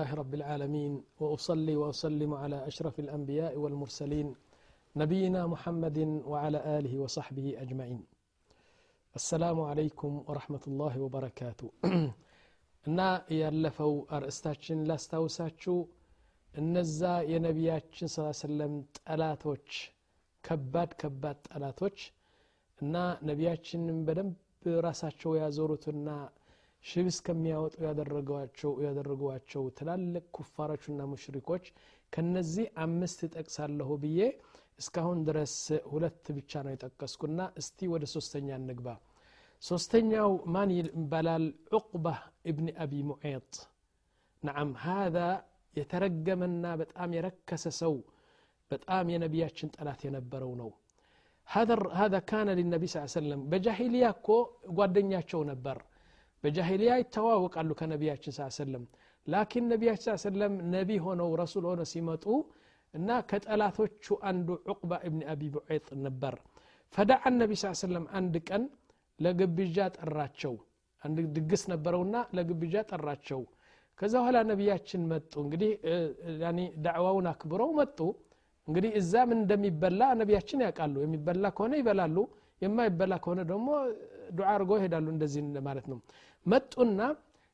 الحمد لله رب العالمين وأصلي وأسلم على أشرف الأنبياء والمرسلين نبينا محمد وعلى آله وصحبه أجمعين السلام عليكم ورحمة الله وبركاته እና ያለፈው አርእስታችን ላስታውሳችሁ እነዛ የነቢያችን ስ ሰለም ጠላቶች ከባድ ከባድ ጠላቶች እና ነቢያችንን በደንብ ራሳቸው ያዞሩትና ሽብ እስከሚያወጡ ያደረጓቸው ትላልቅ ኩፋሮችና ሙሽሪኮች ከነዚህ አምስት ጠቅሳለሁ ብዬ እስካሁን ድረስ ሁለት ብቻ ነው የጠቀስኩና እስቲ ወደ ሶስተኛ እንግባ። ሶስተኛው ማን ይባላል? ዑቅባ እብን አቢ ሙዔጥ ናም ሃذ የተረገመና በጣም የረከሰ ሰው በጣም የነቢያችን ጠላት የነበረው ነው። هذا كان للنبي صلى الله عليه وسلم በጃሂልያ እኮ ጓደኛቸው ነበር። በጃሂልያ ይተዋወቃሉ ከነቢያችን ስ ሰለም ላኪን ነቢያችን ስ ሰለም ነቢ ሆነው ረሱል ሆነ ሲመጡ እና ከጠላቶቹ አንዱ ዑቅባ እብን አቢ ሙዔጥ ነበር። ፈዳዓ ነቢ ስ ሰለም አንድ ቀን ለግብዣ ጠራቸው። አንድ ድግስ ነበረውና ለግብዣ ጠራቸው። ከዛ በኋላ ነቢያችን መጡ። እንግዲህ ዳዕዋውን አክብረው መጡ። እንግዲህ እዛ ምን እንደሚበላ ነቢያችን ያውቃሉ። የሚበላ ከሆነ ይበላሉ የማይበላ ከሆነ ደግሞ ዱዓ አድርገው ይሄዳሉ እንደዚህ ማለት ነው። መጡና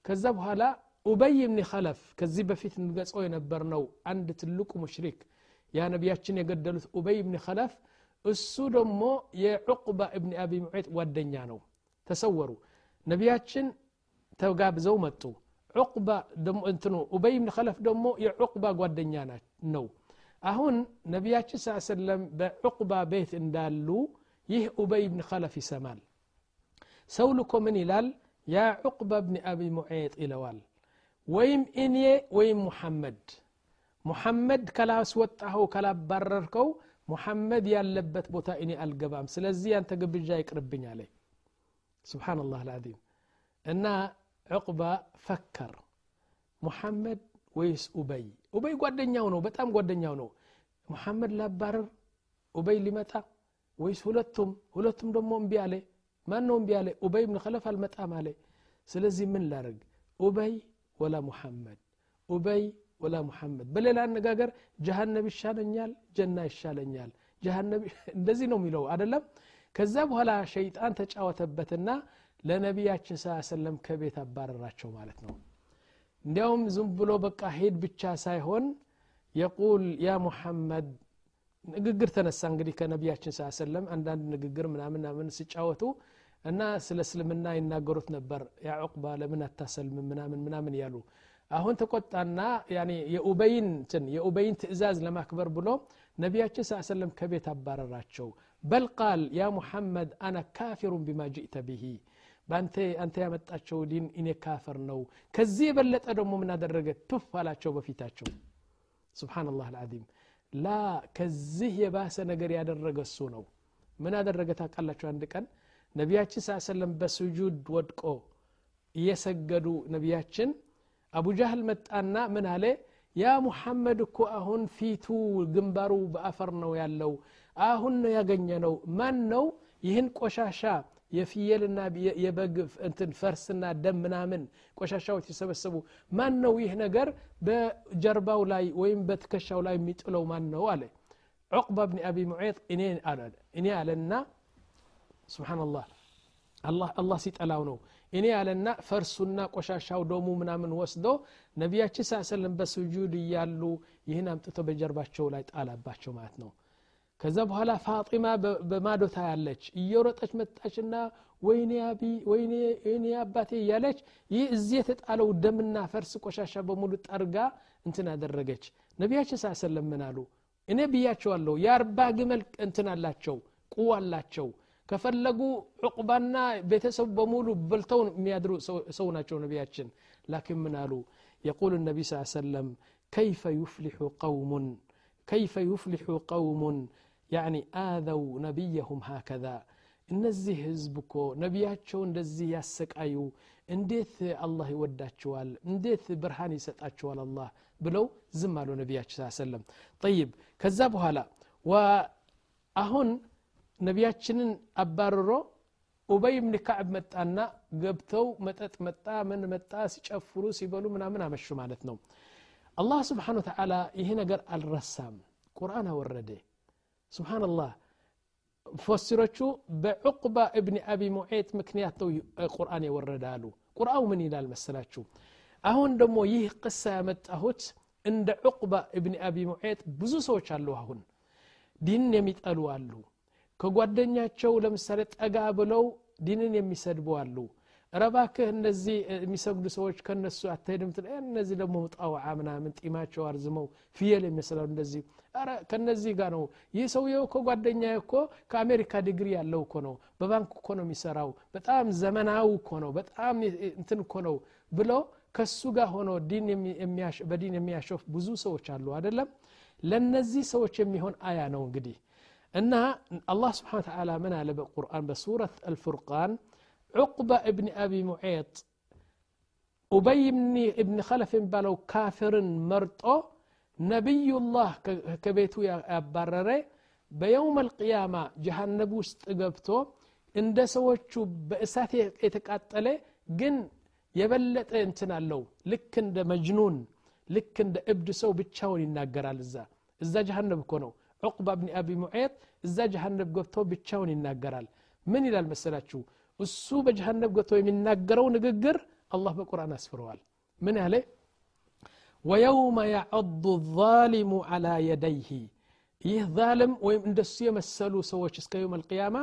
ከዛ በኋላ ኡበይ ብኒ ከለፍ ከዚህ በፊት እንገጸው የነበር ነው አንድ ትልቁ ሙሽሪክ ያ ነቢያችን የገደሉት ኡበይ ብኒ ከለፍ እሱ ደግሞ የዑቅባ እብኒ አቢ ሙዔጥ ጓደኛ ነው። ተሰወሩ። ነቢያችን ተጋብዘው መጡ። ዑቅባ እንትኑ ኡበይ ብን ከለፍ ደግሞ የዑቅባ ጓደኛ ነው። አሁን ነቢያችን ስ ሰለም በዑቅባ ቤት እንዳሉ ይህ ኡበይ ብን ከለፍ ይሰማል ሰው ልኮ ምን ይላል ያ ዑቅባ ብኒ አቢ ሙዔጥ ይለዋል ወይም እኔ ወይም ሙሐመድ ሙሐመድ ካላስወጣኸው ካላባረርከው ሙሐመድ ያለበት ቦታ እኔ አልገባም ስለዚህ ያንተ ግብዣ ይቅርብኝ አለ ስብሓንላህ ልዓዚም እና ዕቁባ ፈከር ሙሐመድ ወይስ ኡበይ ኡበይ ጓደኛው ነው በጣም ጓደኛው ነው ሙሐመድ ላባረር ኡበይ ሊመጣ ወይስ ሁለቱም? ሁለቱም ደግሞ እምቢ አለ። ማን ነው እምቢ አለ? ኡበይ ብን ከለፍ አልመጣም አለ። ስለዚህ ምን ላርግ ኡበይ ወላ ሙሐመድ ኡበይ ወላ ሙሐመድ። በሌላ አነጋገር ጀሃነብ ይሻለኛል ጀና ይሻለኛል። ጀሃነብ እንደዚህ ነው የሚለው አደለም ከዛ በኋላ ሸይጣን ተጫወተበትና ለነቢያችን ስ ሰለም ከቤት አባረራቸው ማለት ነው። እንዲያውም ዝም ብሎ በቃ ሄድ ብቻ ሳይሆን የቁል ያ ሙሐመድ ንግግር ተነሳ እንግዲህ ከነቢያችን ስ ሰለም አንዳንድ ንግግር ምናምን ምናምን ሲጫወቱ እና ስለ እስልምና ይናገሩት ነበር ያ ዑቅባ ለምን አታሰልም ምናምን ምናምን ያሉ አሁን ተቆጣና የኡበይን የኡበይን ትእዛዝ ለማክበር ብሎ ነቢያችን ስ ሰለም ከቤት አባረራቸው በል ቃል ያ ሙሐመድ አና ካፊሩን ቢማ ጅእተ ብሂ አንተ ያመጣቸው ዲን እኔ ካፈር ነው ከዚህ የበለጠ ደግሞ ምን አደረገ ቱፍ አላቸው በፊታቸው ስብሓንላህ አልዓዚም ላ ከዚህ የባሰ ነገር ያደረገ እሱ ነው። ምን አደረገ ታውቃላቸው አንድ ቀን ነቢያችን ስ ሰለም በስጁድ ወድቆ እየሰገዱ ነቢያችን አቡ ጃህል መጣና ምን አለ? ያ ሙሐመድ እኮ አሁን ፊቱ ግንባሩ በአፈር ነው ያለው አሁን ነው ያገኘ ነው ማን ነው? ይህን ቆሻሻ የፍየልና የበግ እንትን ፈርስና ደም ምናምን ቆሻሻዎች የሰበሰቡ ማን ነው ይህ ነገር? በጀርባው ላይ ወይም በትከሻው ላይ የሚጥለው ማን ነው አለ። ዑቅባ ብኒ አቢ ሙዔጥ እኔ አለና ስብሓንላህ አላህ ሲጠላው ነው። እኔ ያለና ፈርሱና ቆሻሻው ደሙ ምናምን ወስዶ ነቢያችን ስ ሰለም በስጁድ እያሉ ይህን አምጥቶ በጀርባቸው ላይ ጣላባቸው ማለት ነው ከዛ በኋላ ፋጢማ በማዶታ ያለች እየሮጠች መጣችና ወይኔ አባቴ እያለች ይህ እዚህ የተጣለው ደምና ፈርስ ቆሻሻ በሙሉ ጠርጋ እንትን አደረገች። ነቢያችን ስ ሰለም ምን አሉ? እኔ ብያቸዋለሁ የአርባ ግመል እንትን አላቸው ቁዋ አላቸው። ከፈለጉ ዑቅባና ቤተሰቡ በሙሉ በልተው የሚያድሩ ሰው ናቸው ነቢያችን። ላኪን ምን አሉ? የቁል ነቢ ስ ሰለም ከይፈ ዩፍሊሑ ቀውሙን ከይፈ ዩፍሊሑ ቀውሙን ያኒ አዘው ነቢየሁም ሃከዛ እነዚህ ህዝብ እኮ ነቢያቸው እንደዚህ ያሰቃዩ እንዴት አላህ ይወዳቸዋል እንዴት ብርሃን ይሰጣቸዋል አላህ ብለው ዝም አሉ ነቢያችን ስ ሰለም ጠይብ ከዛ በኋላ አሁን ነቢያችንን አባርሮ ኡበይ ብን ካዕብ መጣና ገብተው መጠጥ መጣ ምን መጣ ሲጨፍሩ ሲበሉ ምናምን አመሹ ማለት ነው አላህ ስብሓን ተዓላ ይሄ ነገር አልረሳም ቁርአን አወረደ ስብሓንላህ ፈሲሮቹ በዑቅባ እብኒ አቢ ሙዔት ምክንያት ነው ቁርአን የወረደ አሉ ቁርአኑ ምን ይላል መሰላችሁ አሁን ደግሞ ይህ ቅሳ ያመጣሁት እንደ ዑቅባ እብኒ አቢ ሙዔት ብዙ ሰዎች አሉ አሁን ዲንን የሚጠሉ አሉ ከጓደኛቸው ለምሳሌ ጠጋ ብለው ዲንን የሚሰድቡ አሉ ረባክህ እነዚህ የሚሰግዱ ሰዎች ከነሱ አትሄድም እነዚህ ደግሞ ሙጣውዓ ምናምን ጢማቸው አርዝመው ፍየል የሚመስለው እንደዚህ ከነዚህ ጋር ነው ይህ ሰውየው እኮ ጓደኛ እኮ ከአሜሪካ ዲግሪ ያለው እኮ ነው በባንክ እኮ ነው የሚሰራው በጣም ዘመናዊ እኮ ነው በጣም እንትን እኮ ነው። ብሎ ከሱ ጋር ሆኖ በዲን የሚያሾፍ ብዙ ሰዎች አሉ አደለም ለነዚህ ሰዎች የሚሆን አያ ነው እንግዲህ። እና አላህ ስብሓን ተዓላ ምን አለ በቁርአን በሱረት አልፉርቃን ዑቅባ እብኒ አቢ ሙዔጥ ኡበይ እብኒ ኸለፍ የሚባለው ካፍርን መርጦ ነቢዩላህ ከቤቱ ያባረረ በየውም አልቅያማ ጀሃነብ ውስጥ ገብቶ እንደ ሰዎቹ በእሳት የተቃጠለ ግን የበለጠ እንትን አለው ልክ እንደ መጅኑን ልክ እንደ እብድ ሰው ብቻውን ይናገራል እዛ እዛ ጀሃነብ እኮ ነው ዑቅባ ብኒ አቢ ሙዔጥ እዛ ጀሃነብ ገብቶ ብቻውን ይናገራል ምን ይላል መሰላችሁ እሱ በጀሃነብ ገብቶ የሚናገረው ንግግር አላህ በቁርአን አስፍረዋል ምን ያለ ወየውመ ያዐዱ ዛሊሙ ዓላ የደይህ ይህ ዛልም ወይም እንደሱ የመሰሉ ሰዎች እስከ የውም አልቅያማ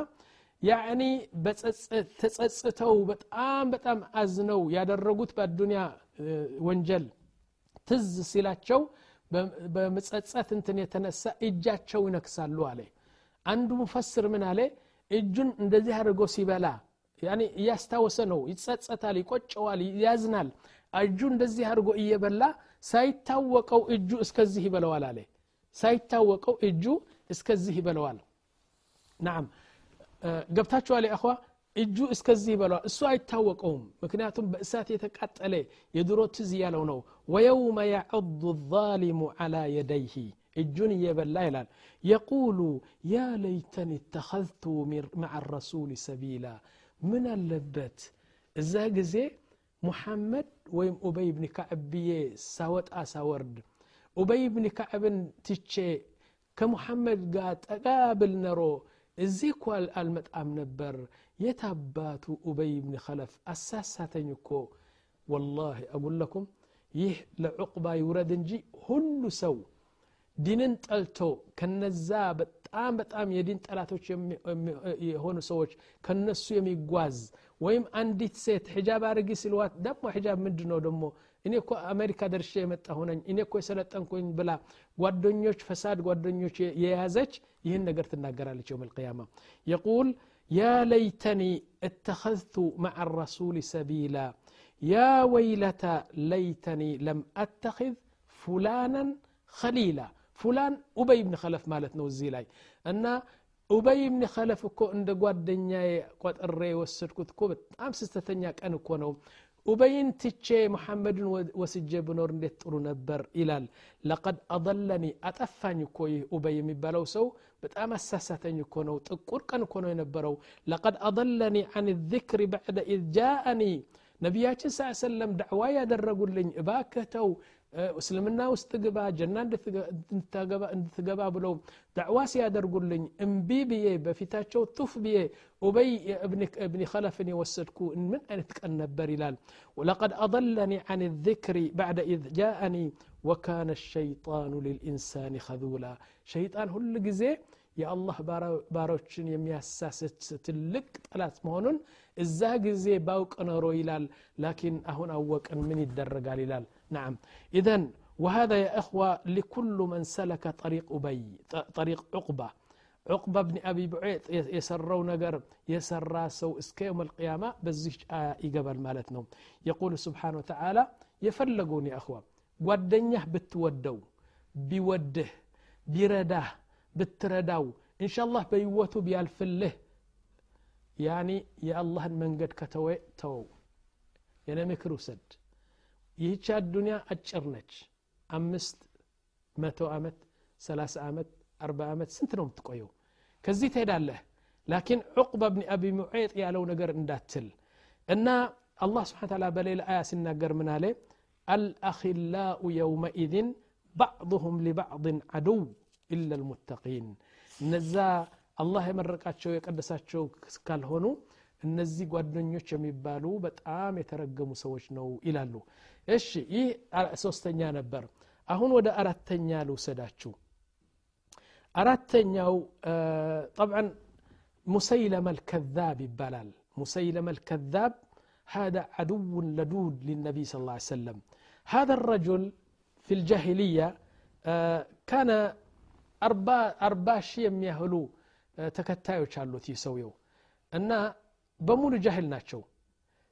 ያዕኒ ተጸጽተው በጣም በጣም አዝነው ያደረጉት በአዱንያ ወንጀል ትዝ ሲላቸው በመጸጸት እንትን የተነሳ እጃቸው ይነክሳሉ አለ አንዱ ሙፈስር ምን አለ እጁን እንደዚህ አድርጎ ሲበላ እያስታወሰ ነው ይጸጸታል ይቆጨዋል ያዝናል እጁ እንደዚህ አድርጎ እየበላ ሳይታወቀው እጁ እስከዚህ ይበለዋል አለ ሳይታወቀው እጁ እስከዚህ ይበለዋል ናም ገብታችኋል አኸዋ እጁ እስከዚህ ይበለዋል እሱ አይታወቀውም ምክንያቱም በእሳት የተቃጠለ የድሮ ትዝ ያለው ነው ወየውመ ያዐዱ ዛሊሙ ዓላ የደይህ እጁን እየበላ ይላል የቁሉ ያ ለይተን እተኸዝቱ መዓ ረሱል ሰቢላ ምን አለበት እዛ ጊዜ ሙሐመድ ወይም ኡበይ ብኒ ካዕብ ብዬ ሳወጣ ሳወርድ ኡበይ ብኒ ካዕብን ትቼ ከሙሐመድ ጋር ጠጋ ብል ነሮ እዚህ እኮ አልመጣም ነበር የት አባቱ ኡበይ ብኒ ኸለፍ አሳሳተኝ እኮ ወላሂ አጉለኩም ይህ ለዑቅባ ይውረድ እንጂ ሁሉ ሰው ዲንን ጠልቶ ከነዛ በጣም በጣም የዲን ጠላቶች የሆኑ ሰዎች ከነሱ የሚጓዝ ወይም አንዲት ሴት ሒጃብ አርጊ ሲልዋት ደግሞ ሒጃብ ምንድን ነው ደግሞ እኔ እኮ አሜሪካ ደርሼ የመጣ ሆነኝ እኔ እኮ የሰለጠንኩኝ ብላ ጓደኞች ፈሳድ ጓደኞች የያዘች ይህን ነገር ትናገራለች የውም ልቅያማ የቁል ያ ለይተኒ እተኸዝቱ ማع الرسول ሰቢላ ያ ወይለተ ለይተኒ ለም አተኽذ ፉላናን خليلا فلان أبي بن خلف مالت نوزي لاي. أن أبي بن خلف كو عند قوات دنيا قوات الرئي والسركوت كو أمس استثنياك أنا كونو أبين تيتشي محمد وسجي بنور نتر نبر إلى لقد أضلني أتفاني كوي أبي مبالو سو بت أما الساساتين يكونو تقول كان كونو ينبرو لقد أضلني عن الذكر بعد إذ جاءني نبياتي صلى الله عليه وسلم دعوايا درقوا لين إباكتو እስልምና ውስጥ ግባ ጀና እንድትገባ ብለው ዳዕዋ ሲያደርጉልኝ እምቢ ብዬ በፊታቸው ቱፍ ብዬ ኡበይ እብኒ ከለፍን የወሰድኩ ምን አይነት ቀን ነበር ይላል ወለቀድ አضለኒ አን ذክሪ ባዕደ ኢዝ ጃአኒ ወካነ ሸይጣኑ ልልኢንሳን ከذላ ሸይጣን ሁሉ ጊዜ የአላህ ባሮችን የሚያሳስት ትልቅ ጠላት መሆኑን እዛ ጊዜ ባውቅ ኖሮ ይላል ላኪን አሁን አወቅን ምን ይደረጋል ይላል نعم إذا وهذا يا إخوة لكل من سلك طريق أبي طريق عقبة عقبة بن أبي بعيط يسروا نقر يسرى سو اسك يوم القيامة بزيج آية يقبل مالتنا يقول سبحانه وتعالى يفلقون يا أخوة ጓደኛህ ብትወደው ቢወድህ ቢረዳህ ብትረዳው እንሻላህ በህይወቱ ቢያልፍልህ ያኒ የአላህን መንገድ ከተወ ተወው የነ ምክር ውሰድ ይህች አዱኒያ አጭር ነች አምስት መቶ ዓመት ሰላሳ ዓመት አርባ ዓመት ስንት ነው የምትቆየው ከዚህ ትሄዳለህ ላኪን ዑቅባ ብኒ አቢ ሙዔጥ ያለው ነገር እንዳትል እና አላህ ስብሓን ታላ በሌላ አያ ሲናገር ምን አለ አልአኪላኡ የውመኢዝን ባዕضሁም ሊባዕضን አድው ኢላ ልሙተቂን እነዛ አላህ የመረቃቸው የቀደሳቸው ካልሆኑ እነዚህ ጓደኞች የሚባሉ በጣም የተረገሙ ሰዎች ነው ይላሉ እሺ ይህ ሶስተኛ ነበር አሁን ወደ አራተኛ ልውሰዳችሁ አራተኛው ጠብዓን ሙሰይለመ ልከዛብ ይባላል ሙሰይለመ ልከዛብ هذا عدو لدود للنبي صلى الله عليه وسلم هذا الرجل في الجاهلية كان أربا أربا شيء يهلو ተከታዮች አሉት ይህ ሰውየው እና በሙሉ ጃህል ናቸው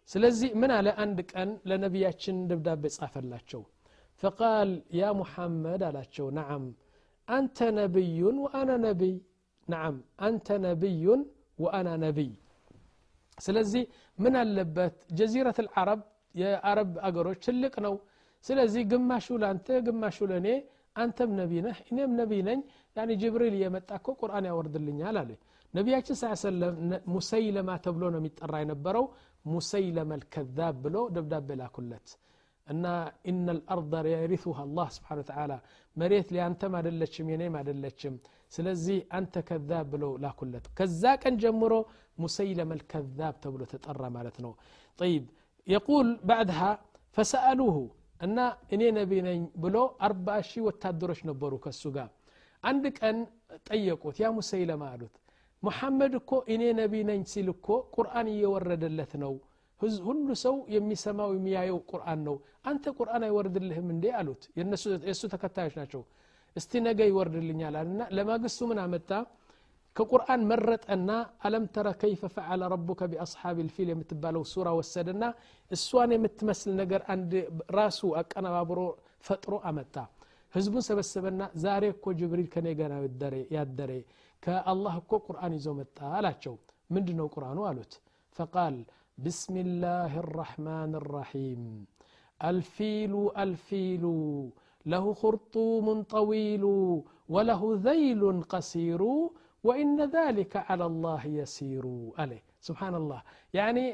ስለዚህ ምን አለ? አንድ ቀን ለነቢያችን ደብዳቤ ጻፈላቸው። ፈቃል ያ ሙሐመድ አላቸው ነዓም አንተ ነቢዩን ወአና ነቢይ ነዓም አንተ ነቢዩን ወአና ነቢይ ስለዚህ ምን አለበት? ጀዚረት ልዓረብ የአረብ አገሮች ትልቅ ነው። ስለዚህ ግማሹ ለአንተ ግማሹ ለእኔ አንተም ነቢ ነህ እኔም ነቢ ነኝ። ያኒ ጅብሪል እየመጣ እኮ ቁርአን ያወርድልኛል አለ ነቢያችን ስ ሰለም ሙሰይለማ ተብሎ ነው የሚጠራ የነበረው ሙሰይለመ ልከዛብ ብሎ ደብዳቤ ላኩለት እና ኢነ ልአርض የሪثሃ አላህ ስብሓን ተላ መሬት ሊያንተም አደለችም የኔም አደለችም ስለዚህ አንተ ከዛብ ብለው ላኩለት ከዛ ቀን ጀምሮ ሙሰይለመ ልከዛብ ተብሎ ተጠራ ማለት ነው ጠይብ የቁል ባዕድሃ ፈሰአሉሁ እና እኔ ነቢ ነኝ ብሎ አርባ ሺህ ወታደሮች ነበሩ ከሱ ጋር አንድ ቀን ጠየቁት ያ ሙሰይለማ አሉት ሙሐመድ እኮ እኔ ነቢ ነኝ ሲል እኮ ቁርአን እየወረደለት ነው። ሁሉ ሰው የሚሰማው የሚያየው ቁርአን ነው። አንተ ቁርአን አይወርድልህም እንዴ? አሉት። የእሱ ተከታዮች ናቸው። እስቲ ነገ ይወርድልኛል አልና ለማግስቱ ምን አመጣ? ከቁርአን መረጠና አለም ተረ ከይፈ ፈዓለ ረቡከ ቢአስሓብ ልፊል የምትባለው ሱራ ወሰደና እሷን የምትመስል ነገር አንድ ራሱ አቀነባብሮ ፈጥሮ አመጣ። ህዝቡን ሰበሰበና ዛሬ እኮ ጅብሪል ከኔ ገና ያደረ ከአላህ እኮ ቁርአን ይዞ መጣ አላቸው ምንድ ነው ቁርአኑ አሉት ፈቃል بسم الله الرحمن الرحيم الفيل الفيل له خرطوم طويل وله ذيل قصير وإن ذلك على الله يسير عليه سبحان الله يعني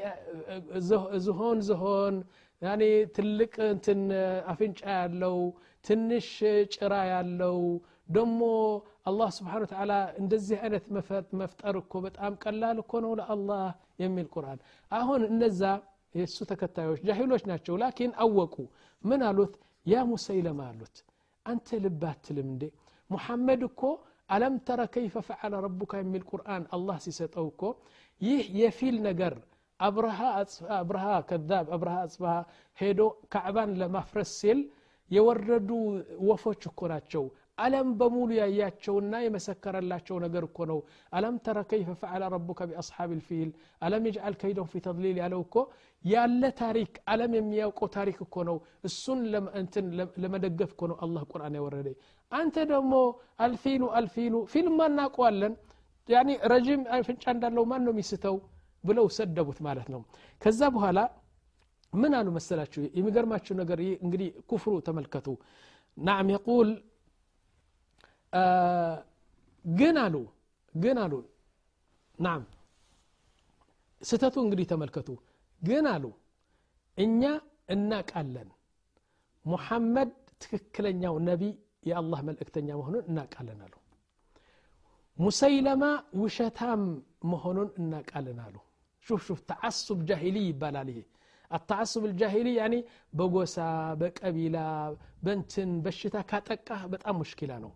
زهون زهون يعني تلك انتن أفنش ያለው ትንሽ ጭራ ያለው ደሞ አላህ ስብሓን ተዓላ እንደዚህ አይነት መፍጠር እኮ በጣም ቀላል እኮ ነው ለአላህ የሚል ቁርአን አሁን እነዛ የእሱ ተከታዮች ጃሂሎች ናቸው ላኪን አወቁ ምን አሉት ያ ሙሰይለማ አሉት አንተ ልብ አትልም እንዴ ሙሐመድ እኮ አለም ተረ ከይፈ ፈዓለ ረቡካ የሚል ቁርአን አላህ ሲሰጠው እኮ ይህ የፊል ነገር አብርሃ ከዛብ አብርሃ አጽብሃ ሄዶ ካዕባን ለማፍረስ ሲል የወረዱ ወፎች እኮ ናቸው አለም በሙሉ ያያቸውና የመሰከረላቸው ነገር እኮ ነው አለም ተረ ከይፈ ፈዓለ ረቡከ ቢአስሓብ ልፊል አለም የጅዓል ከይደው ፊ ተድሊል ያለው እኮ ያለ ታሪክ አለም የሚያውቀው ታሪክ እኮ ነው እሱን እንትን ለመደገፍ እኮ ነው አላህ ቁርአን ያወረደ አንተ ደግሞ አልፊሉ አልፊሉ ፊልም ማናውቀዋለን ያኒ ረዥም ፍንጫ እንዳለው ማን ነው የሚስተው ብለው ሰደቡት ማለት ነው ከዛ በኋላ ምን አሉ መሰላችሁ የሚገርማችሁ ነገር እንግዲህ ኩፍሩ ተመልከቱ ናም የቁል ግን አሉ ግን አሉ። ናም ስተቱ እንግዲህ ተመልከቱ። ግን አሉ እኛ እናቃለን። ሙሐመድ ትክክለኛው ነቢ የአላህ መልእክተኛ መሆኑን እናቃለን አሉ። ሙሰይለማ ውሸታም መሆኑን እናቃለን አሉ። ሹፍ ተዓሱብ ጃሂሊ ይባላል ይሄ። አተዓሱብ ልጃሂሊ ያኔ በጎሳ በቀቢላ በንትን በሽታ ካጠቃህ በጣም ሙሽኪላ ነው።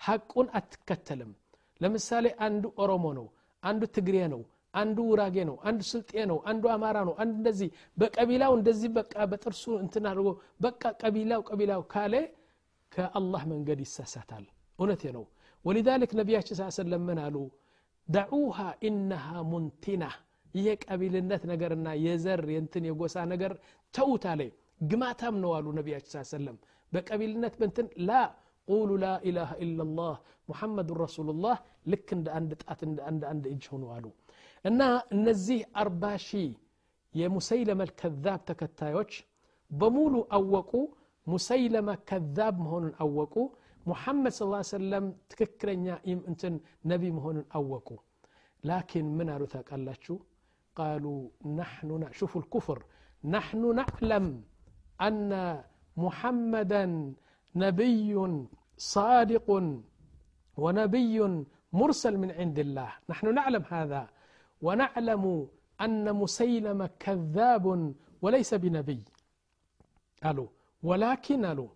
ሐቁን አትከተልም። ለምሳሌ አንዱ ኦሮሞ ነው አንዱ ትግሬ ነው አንዱ ውራጌ ነው አንዱ ስልጤ ነው አንዱ አማራ ነው አንዱ እንደዚህ በቀቢላው እንደዚህ በቃ በጥርሱ እንትን አድርጎ በቃ ቀቢላው ቀቢላው ካለ ከአላህ መንገድ ይሳሳታል። እውነቴ ነው። ወሊዛሊክ ነቢያችን ስ ሰለም ምን አሉ? ደዑሃ ኢነሃ ሙንቲና ይሄ ቀቢልነት ነገርና የዘር የንትን የጎሳ ነገር ተውት አለ። ግማታም ነው አሉ ነቢያችን ስ ሰለም በቀቢልነት በንትን ላ قولوا لا إله إلا الله محمد رسول الله لك عند عند عند عند عند إجهن وعلو إن نزيه أربع شيء يا مسيلمة الكذاب تكتايوش بمولو أوقو مسيلمة كذاب مهون أوقو محمد صلى الله عليه وسلم تككرن يا إنتن نبي مهون أوقو لكن من أرثك الله قالوا نحن شوفوا الكفر نحن نعلم أن محمدا نبي صادق ونبي مرسل من عند الله نحن نعلم هذا ونعلم أن مسيلم كذاب وليس بنبي قالوا ولكن قالوا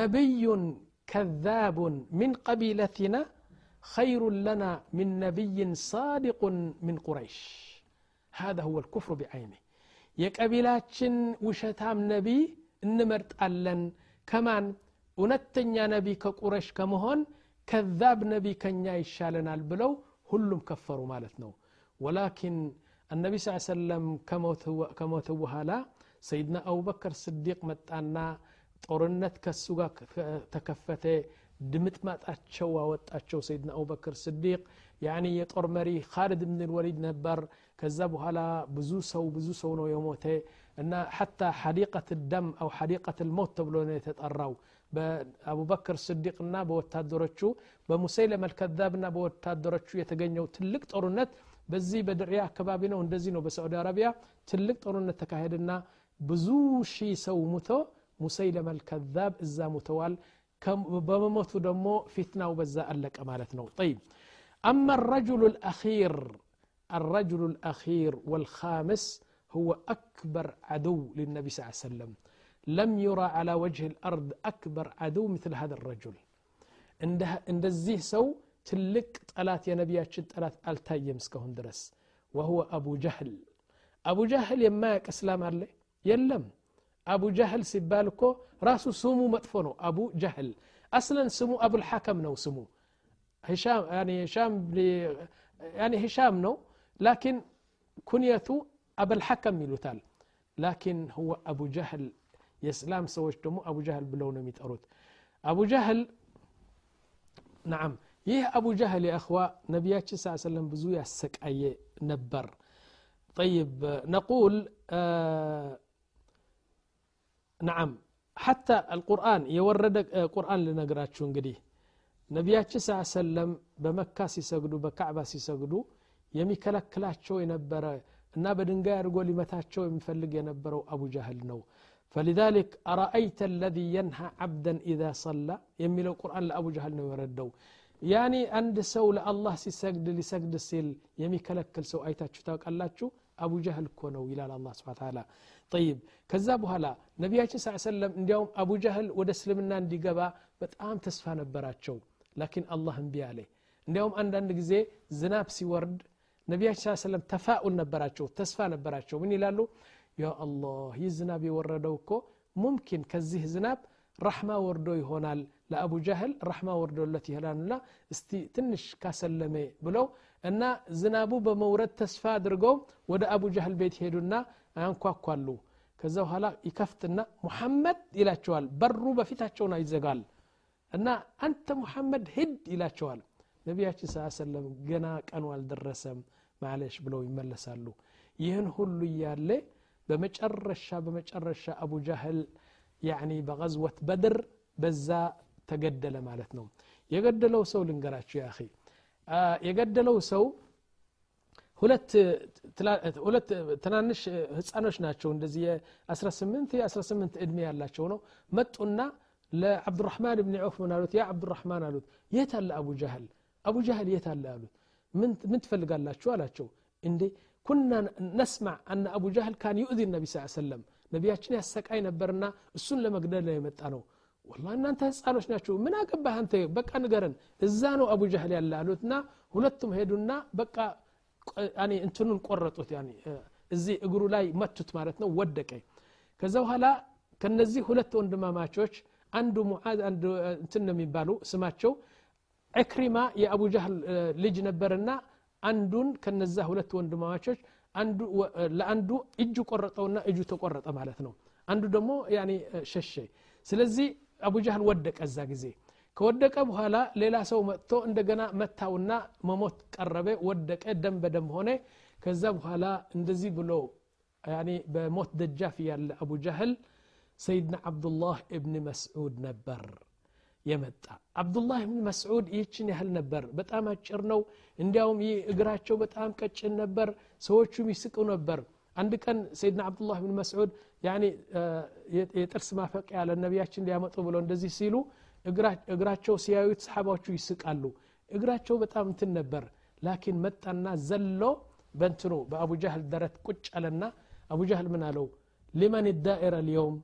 نبي كذاب من قبيلتنا خير لنا من نبي صادق من قريش هذا هو الكفر بعينه የቀቢላችን ውሸታም ነቢ እንመርጣለን ከማን እውነተኛ ነቢ ከቁረሽ ከመሆን ከዛብ ነቢ ከኛ ይሻለናል ብለው ሁሉም ከፈሩ ማለት ነው ወላኪን النبي صلى الله عليه وسلم ከሞተ በኋላ ሰይድና አቡበከር ስዲቅ መጣና ጦርነት ከሱ ጋር ተከፈተ ድምጥማጣቸው አወጣቸው ሰይድና አቡበክር ስዲቅ ያኒ የጦር መሪ ካልድ ብን ልወሊድ ነበር ከዛ በኋላ ብዙ ሰው ብዙ ሰው ነው የሞተ እና ሐታ ሐዲቀት ደም አው ሐዲቀት ልሞት ተብሎ ነው የተጠራው በአቡበክር ስዲቅና በወታደሮቹ በሙሰይለም አልከዛብና በወታደሮቹ የተገኘው ትልቅ ጦርነት በዚህ በድርያ አካባቢ ነው እንደዚህ ነው በሳዑዲ አረቢያ ትልቅ ጦርነት ተካሄድና ብዙ ሺህ ሰው ሙቶ ሙሰይለም አልከዛብ እዛ ሙተዋል በመሞቱ ደግሞ ፊትናው በዛ አለቀ ማለት ነው طيب أما الرجل الأخير الرجل الأخير والخامس هو أكبر عدو للنبي صلى الله عليه وسلم لم يرى على وجه الأرض أكبر عدو مثل هذا الرجل እንደዚህ ሰው ትልቅ ጠላት የነቢያችን ጠላት አልታየም እስከሁን ድረስ ወሁወ አቡ ጀህል አቡ ጀህል የማያቅ እስላም አለ የለም አቡ ጀህል ሲባል እኮ ራሱ ስሙ መጥፎ ነው አቡ ጀህል አስለን ስሙ አቡልሐከም ነው ስሙ ሂሻም ነው ላኪን ኩንየቱ አበልሐከም ይሉታል ላኪን ሁወ አቡ ጀህል የእስላም ሰዎች ደግሞ አቡ ጀህል ብለው ነው የሚጠሩት አቡ ጀህል ናም ይህ አቡ ጀህል የእኽዋ ነቢያችን ስ ሰለም ብዙ ያሰቃየ ነበር طيب نقول آه نعم حتى القرآن يورد قرآن لنقراتشو እንግዲህ ነቢያችን ስ ሰለም በመካ ሲሰግዱ በካዕባ ሲሰግዱ የሚከለክላቸው የነበረ እና በድንጋይ አድርጎ ሊመታቸው የሚፈልግ የነበረው አቡ ጃህል ነው فلذلك أرأيت الذي ينهى عبدا إذا صلى يميلو القرآن لأبو جهل ነው የወረደው ያኒ አንድ ሰው ለአላህ ሲሰግድ ሊሰግድ ሲል የሚከለክል ሰው አይታችሁ ታውቃላችሁ አቡ ጀህል እኮ ነው ይላል አላ ስብን ታላ ጠይብ ከዛ በኋላ ነቢያችን ስ ሰለም እንዲያውም አቡ ጀህል ወደ እስልምና እንዲገባ በጣም ተስፋ ነበራቸው ላኪን አላህ እምቢ አለ እንዲያውም አንዳንድ ጊዜ ዝናብ ሲወርድ ነቢያችን ስ ሰለም ተፋኡል ነበራቸው ተስፋ ነበራቸው ምን ይላሉ ያ አላህ ይህ ዝናብ የወረደው እኮ ሙምኪን ከዚህ ዝናብ ረሕማ ወርዶ ይሆናል ለአቡ ጃህል ረሕማ ወርዶለት ይሆናልና እስቲ ትንሽ ካሰለሜ ብለው እና ዝናቡ በመውረድ ተስፋ አድርገው ወደ አቡ ጃህል ቤት ሄዱና ያንኳኳሉ። ከዛ በኋላ ይከፍትና ሙሐመድ ይላቸዋል በሩ በፊታቸውን ይዘጋል እና አንተ ሙሐመድ ሂድ ይላቸዋል። ነቢያችን ስ ገና ቀኑ አልደረሰም ማለሽ ብለው ይመለሳሉ። ይህን ሁሉ እያለ በመጨረሻ በመጨረሻ አቡ ጃህል ያኒ በቀዝወት በድር በዛ ተገደለ ማለት ነው የገደለው ሰው ልንገራችሁ ያ የገደለው ሰው ሁለት ትናንሽ ህፃኖች ናቸው እንደዚህ የ18 የ18 እድሜ ያላቸው ነው መጡና ለአብዱራህማን ብን ዑፍ ምን አሉት ያ አብዱራህማን አሉት የት አለ አቡ ጃህል አቡ ጃህል የት አለ አሉት ምን ትፈልጋላችሁ አላቸው እንዴ ኩና ነስማዕ አነ አቡ ጃህል ካን ዩእዚ ነቢ ስ ሰለም ነቢያችን ያሰቃይ ነበርና እሱን ለመግደል ነው የመጣ ነው ወላ እናንተ ህፃኖች ናቸው ምን አገባህ አንተ በቃ ንገረን እዛ ነው አቡ ጃህል ያለ አሉትና ሁለቱም ሄዱና በቃ እንትኑን ቆረጡት እዚህ እግሩ ላይ መቱት ማለት ነው ወደቀ ከዛ በኋላ ከነዚህ ሁለት ወንድማማቾች አንዱ ሙዓዝ አንዱ እንትን ነው የሚባሉ ስማቸው ዕክሪማ የአቡ ጃህል ልጅ ነበርና አንዱን ከነዛ ሁለት ወንድማማቾች ለአንዱ እጁ ቆረጠውና እጁ ተቆረጠ ማለት ነው አንዱ ደግሞ ሸሸ ስለዚህ አቡ ጃህል ወደቀ እዛ ጊዜ ከወደቀ በኋላ ሌላ ሰው መጥቶ እንደገና መታውና መሞት ቀረበ ወደቀ ደም በደም ሆነ ከዛ በኋላ እንደዚህ ብሎ በሞት ደጃፍ ያለ አቡ ጃህል ሰይድና ዓብዱላህ እብን መስዑድ ነበር የመጣ። አብዱላህ ብን መስዑድ ይህችን ያህል ነበር። በጣም አጭር ነው። እንዲያውም እግራቸው በጣም ቀጭን ነበር። ሰዎቹም ይስቁ ነበር። አንድ ቀን ሰይድና አብዱላህ ብን መስዑድ የጥርስ ማፈቂያ ለነቢያችን ሊያመጡ ብለው እንደዚህ ሲሉ እግራቸው ሲያዩት ሰሓባዎቹ ይስቃሉ። እግራቸው በጣም እንትን ነበር። ላኪን መጣና ዘሎ በንትኑ በአቡ ጃህል ደረት ቁጭ አለና አቡ ጃህል ምን አለው? ሊመን ዳኢረ ልየውም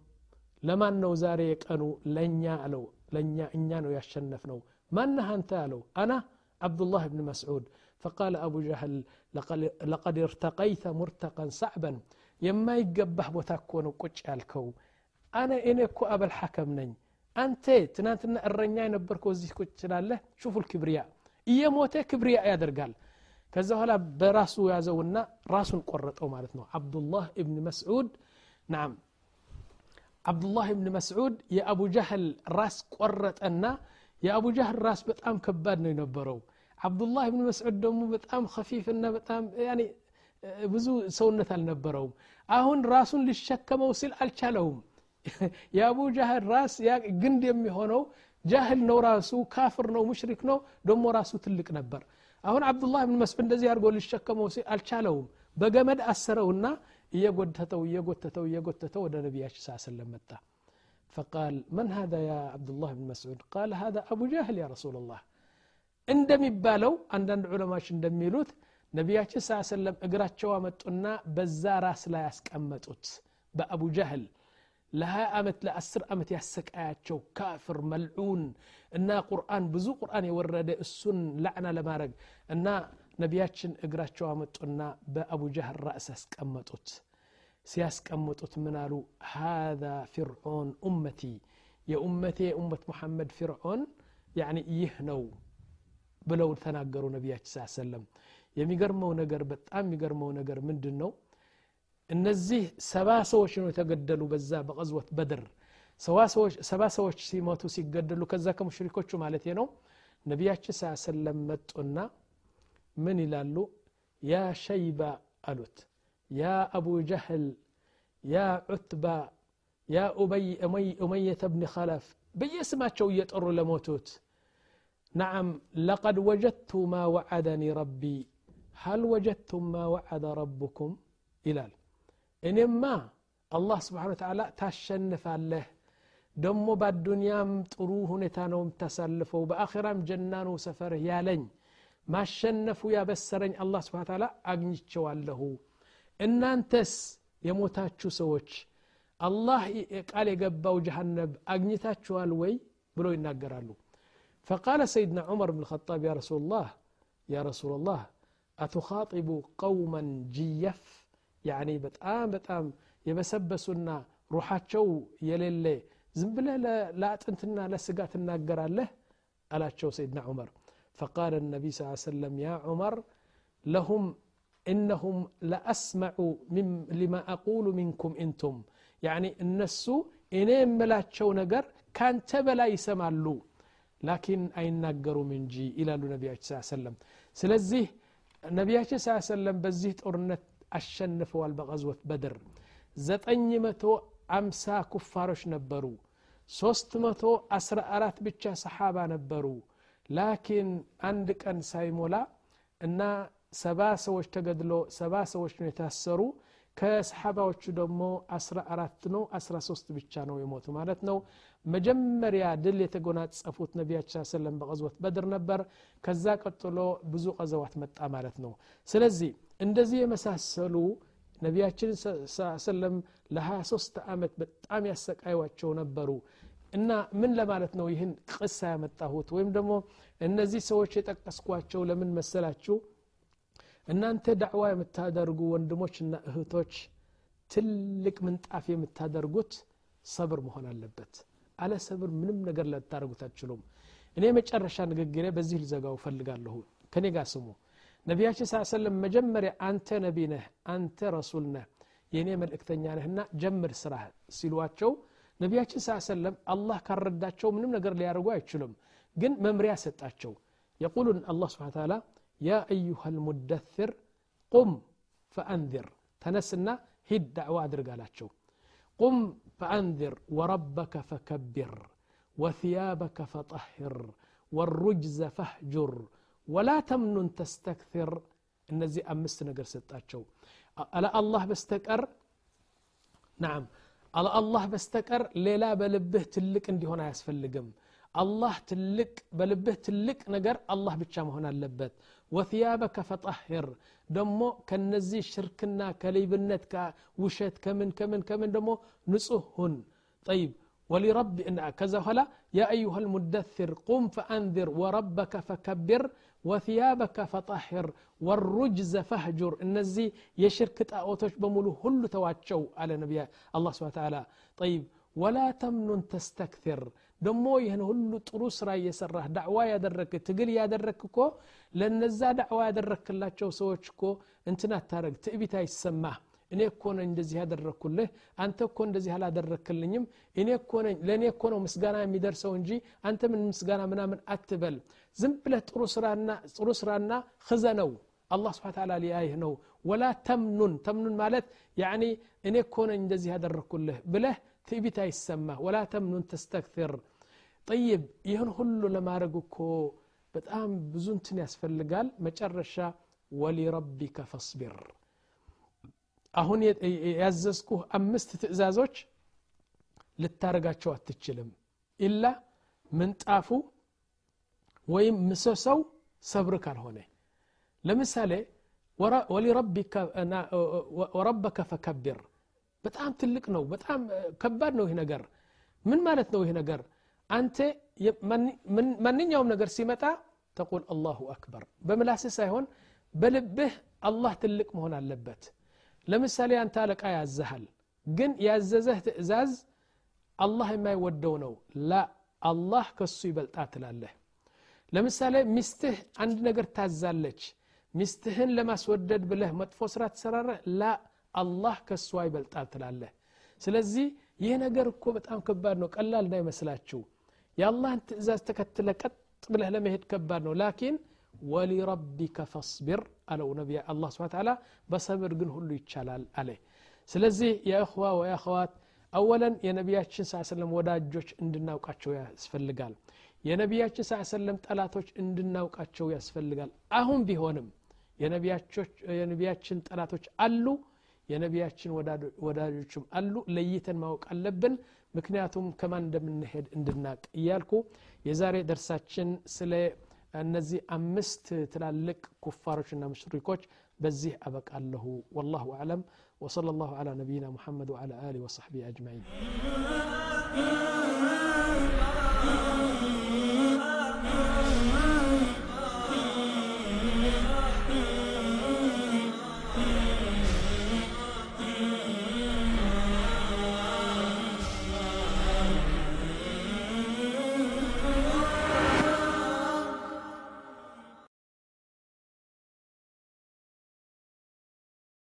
ለማን ነው ዛሬ የቀኑ? ለእኛ አለው لنيا إنيا نو. يشنفنو من هانتالو أنا عبد الله بن مسعود. فقال أبو جهل لقد ارتقيت مرتقا صعبا. يما يقبح وتكون نوكوش ألكو. أنا إنكو أبا الحكم نن. أنت تنانتنا الرنيا نبركو زي كوش لاله شوفوا الكبرياء. إيا موتى كبرياء يا درقال كذا هلا براسو يا زونا راسو قرطو معناتنو عبد الله بن مسعود نعم አብዱላህ እብን መስዑድ የአቡ ጃህል ራስ ቆረጠና የአቡ ጃህል ራስ በጣም ከባድ ነው የነበረው አብዱላህ ብን መስዑድ ደግሞ በጣም ከፊፍና በጣም ብዙ ሰውነት አልነበረውም አሁን ራሱን ሊሸከመው ሲል አልቻለውም የአቡ ጃህል ራስ ግንድ የሚሆነው ጃህል ነው ራሱ ካፍር ነው ሙሽሪክ ነው ደግሞ ራሱ ትልቅ ነበር አሁን አብዱላህ ብን መስዑድ እንደዚህ አድርጎ ሊሸከመው ሲል አልቻለውም በገመድ አሰረውና እየጎተተው እየጎተተው እየጎተተው ወደ ነቢያችን ስ ሰለም መጣ فقال من هذا يا عبد الله بن مسعود قال هذا أبو جهل يا رسول الله እንደሚባለው አንዳንድ ዑለማዎች እንደሚሉት ነቢያችን ስ ሰለም እግራቸው አመጡና በዛ ራስ ላይ ያስቀመጡት በአቡ ጃህል ለ20 ዓመት ለ10 ዓመት ያሰቃያቸው ካፍር መልዑን እና ቁርአን ብዙ ቁርአን የወረደ እሱን ላዕና ለማድረግ እና ነቢያችን እግራቸው አመጡና በአቡ ጃህል ራእስ አስቀመጡት ሲያስቀምጡት ምን አሉ ሃذ ፊርዖን ኡመቲ የኡመቴ የኡመት ሙሐመድ ፊርዖን ያኒ ይህ ነው ብለው ተናገሩ ነቢያችን ስ ሰለም የሚገርመው ነገር በጣም የሚገርመው ነገር ምንድን ነው እነዚህ ሰባ ሰዎች ነው የተገደሉ በዛ በቀዝወት በድር ሰባ ሰዎች ሲሞቱ ሲገደሉ ከዛ ከሙሽሪኮቹ ማለት ነው ነቢያችን ስ ሰለም መጡና ምን ይላሉ ያ ሸይባ አሉት يا أبو جهل يا عتبة يا أبي أمي أمية بن خلف بيسماتشو يطر لموتوت نعم لقد وجدت ما وعدني ربي هل وجدتم ما وعد ربكم إلال إنما الله سبحانه وتعالى تشنف عليه ደሞ በአዱንያም ጥሩ ሁኔታ ነው የምታሳልፈው በአኼራም ጀና ነው ሰፈርህ ያለኝ ማሸነፉ ያበሰረኝ አላህ ስብን ታላ አግኝቸዋለሁ እናንተስ የሞታችሁ ሰዎች አላህ ቃል የገባው ጀሃነብ አግኝታችኋል ወይ ብለው ይናገራሉ فقال سيدنا عمر بن الخطاب يا رسول الله يا رسول الله أتخاطب قوما جيف يعني بتام بتام يبسبسنا روحاتشو يلي زنبله لا أنتنا لا سقات الناقر له ألا سيدنا عمر فقال النبي صلى الله عليه وسلم يا عمر لهم إنهم لأسمع من لما أقول منكم إنتم يعني النسو إني ملاتشو نقر كان تبلا يسمالو لكن أين نقروا من جي إلى النبي صلى الله عليه وسلم سلزيه النبي صلى الله عليه وسلم بزيه أرنت الشنف بغزوة بدر زتأني متو أمسا كفارش نبرو ሶስት መቶ አስራ አራት ብቻ ሰሓባ ነበሩ ላኪን አንድ ቀን ሳይሞላ እና ሰባ ሰዎች ተገድሎ ሰባ ሰዎች ነው የታሰሩ። ከሰሓባዎቹ ደግሞ አስራ አራት ነው አስራ ሶስት ብቻ ነው የሞቱ ማለት ነው። መጀመሪያ ድል የተጎናጸፉት ነቢያችን ሰለም በቀዝወት በድር ነበር። ከዛ ቀጥሎ ብዙ ቀዘዋት መጣ ማለት ነው። ስለዚህ እንደዚህ የመሳሰሉ ነቢያችን ሰለም ለ23 ዓመት በጣም ያሰቃዩቸው ነበሩ እና ምን ለማለት ነው ይህን ቅሳ ያመጣሁት? ወይም ደግሞ እነዚህ ሰዎች የጠቀስኳቸው ለምን መሰላችሁ? እናንተ ዳዕዋ የምታደርጉ ወንድሞችና እህቶች ትልቅ ምንጣፍ የምታደርጉት ሰብር መሆን አለበት። አለ ሰብር ምንም ነገር ልታደርጉት አትችሉም። እኔ መጨረሻ ንግግሬ በዚህ ልዘጋው ፈልጋለሁ ከኔ ጋር ስሙ። ነቢያችን ስ ሰለም መጀመሪያ አንተ ነቢ ነህ አንተ ረሱል ነህ የእኔ መልእክተኛ ነህና ጀምር ስራህ ሲሏቸው ነቢያችን ስ ሰለም አላህ ካረዳቸው ምንም ነገር ሊያደርጉ አይችሉም ግን መምሪያ ሰጣቸው የቁሉን አላህ ስብን ታላ ያ አዩሃ ልሙደትር ቁም ፈአንዚር ተነስና ሂድ ዳዕዋ አድርግ አላቸው ቁም ፈአንዚር ወረበከ ፈከቢር وثيابك فطهر والرجز فاهجر ولا تمنن تستكثر እነዚህ አምስት ነገር ሰጣቸው አለ አላህ በስተቀር ናም على الله بستكر ليلا بلبه تلك اندي هنا يسفلقم الله تلك بلبه تلك نقر الله بتشام هنا اللبت وثيابك فطهر دمو كنزي شركنا كليبنت كوشت كمن كمن كمن دمو نصهن طيب ولرب ان كذا هلا يا ايها المدثر قم فانذر وربك فكبر وثيابك فطهر والرجز فهجر النزي يشرك تاوتش بمولو كل تواتشو على نبي الله سبحانه وتعالى. طيب ولا تمن تستكثر. دمو يهن كل تروس راي يسره دعوة درك تقل يدرك لن يا درك يدرك الله سوچكو انتنا تارك تأبي تايس سماه እኔ እኮ ነኝ እንደዚህ ያደረግኩልህ አንተ እኮ እንደዚህ አላደረክልኝም እኔ እኮ ነኝ ለእኔ እኮ ነው ምስጋና የሚደርሰው እንጂ አንተ ምን ምስጋና ምናምን አትበል ዝም ብለህ ጥሩ ስራና ጥሩ ስራና ክዘነው አላህ ስብሓ ታላ ሊያይህ ነው ወላ ተምኑን ተምኑን ማለት ያኒ እኔ እኮ ነኝ እንደዚህ ያደረግኩልህ ብለህ ትዕቢት አይሰማህ ወላ ተምኑን ተስተክትር ጠይብ ይህን ሁሉ ለማድረግ እኮ በጣም ብዙ እንትን ያስፈልጋል መጨረሻ ወሊረቢከ ፈስቢር አሁን ያዘዝኩህ አምስት ትእዛዞች ልታረጋቸው አትችልም ኢላ ምንጣፉ ወይም ምሰሰው ሰብር ካልሆነ ለምሳሌ ወረበከ ፈከቢር በጣም ትልቅ ነው በጣም ከባድ ነው ይህ ነገር ምን ማለት ነው ይህ ነገር አንተ ማንኛውም ነገር ሲመጣ ተቁል አላሁ አክበር በምላስህ ሳይሆን በልብህ አላህ ትልቅ መሆን አለበት ለምሳሌ አንተ አለቃ ያዘሃል ግን ያዘዘህ ትእዛዝ አላህ የማይወደው ነው። ላ አላህ ከሱ ይበልጣ ትላለህ። ለምሳሌ ሚስትህ አንድ ነገር ታዛለች ሚስትህን ለማስወደድ ብለህ መጥፎ ስራ ትሰራረህ ላ አላህ ከሷ ይበልጣል ትላለህ። ስለዚህ ይህ ነገር እኮ በጣም ከባድ ነው ቀላል እንዳይመስላችሁ። የአላህን ትእዛዝ ተከትለ ቀጥ ብለህ ለመሄድ ከባድ ነው ላኪን ወሊረቢከ ፈስቢር አለው ነቢያ አላ ስብን ታላ በሰብር ግን ሁሉ ይቻላል አለ። ስለዚህ የእኽዋ ወየኸዋት አወለን የነቢያችን ስ ሰለም ወዳጆች እንድናውቃቸው ያስፈልጋል። የነቢያችን ስ ሰለም ጠላቶች እንድናውቃቸው ያስፈልጋል። አሁን ቢሆንም የነቢያችን ጠላቶች አሉ የነቢያችን ወዳጆችም አሉ። ለይተን ማወቅ አለብን። ምክንያቱም ከማን እንደምንሄድ እንድናቅ እያልኩ የዛሬ ደርሳችን ስለ እነዚህ አምስት ትላልቅ ኩፋሮችና ሙሽሪኮች በዚህ አበቃለሁ ወላሁ አለም ወሰለ ላሁ አላ ነቢይና ሙሐመድ ወአላ አሊ ወሰሕቢ አጅማዒን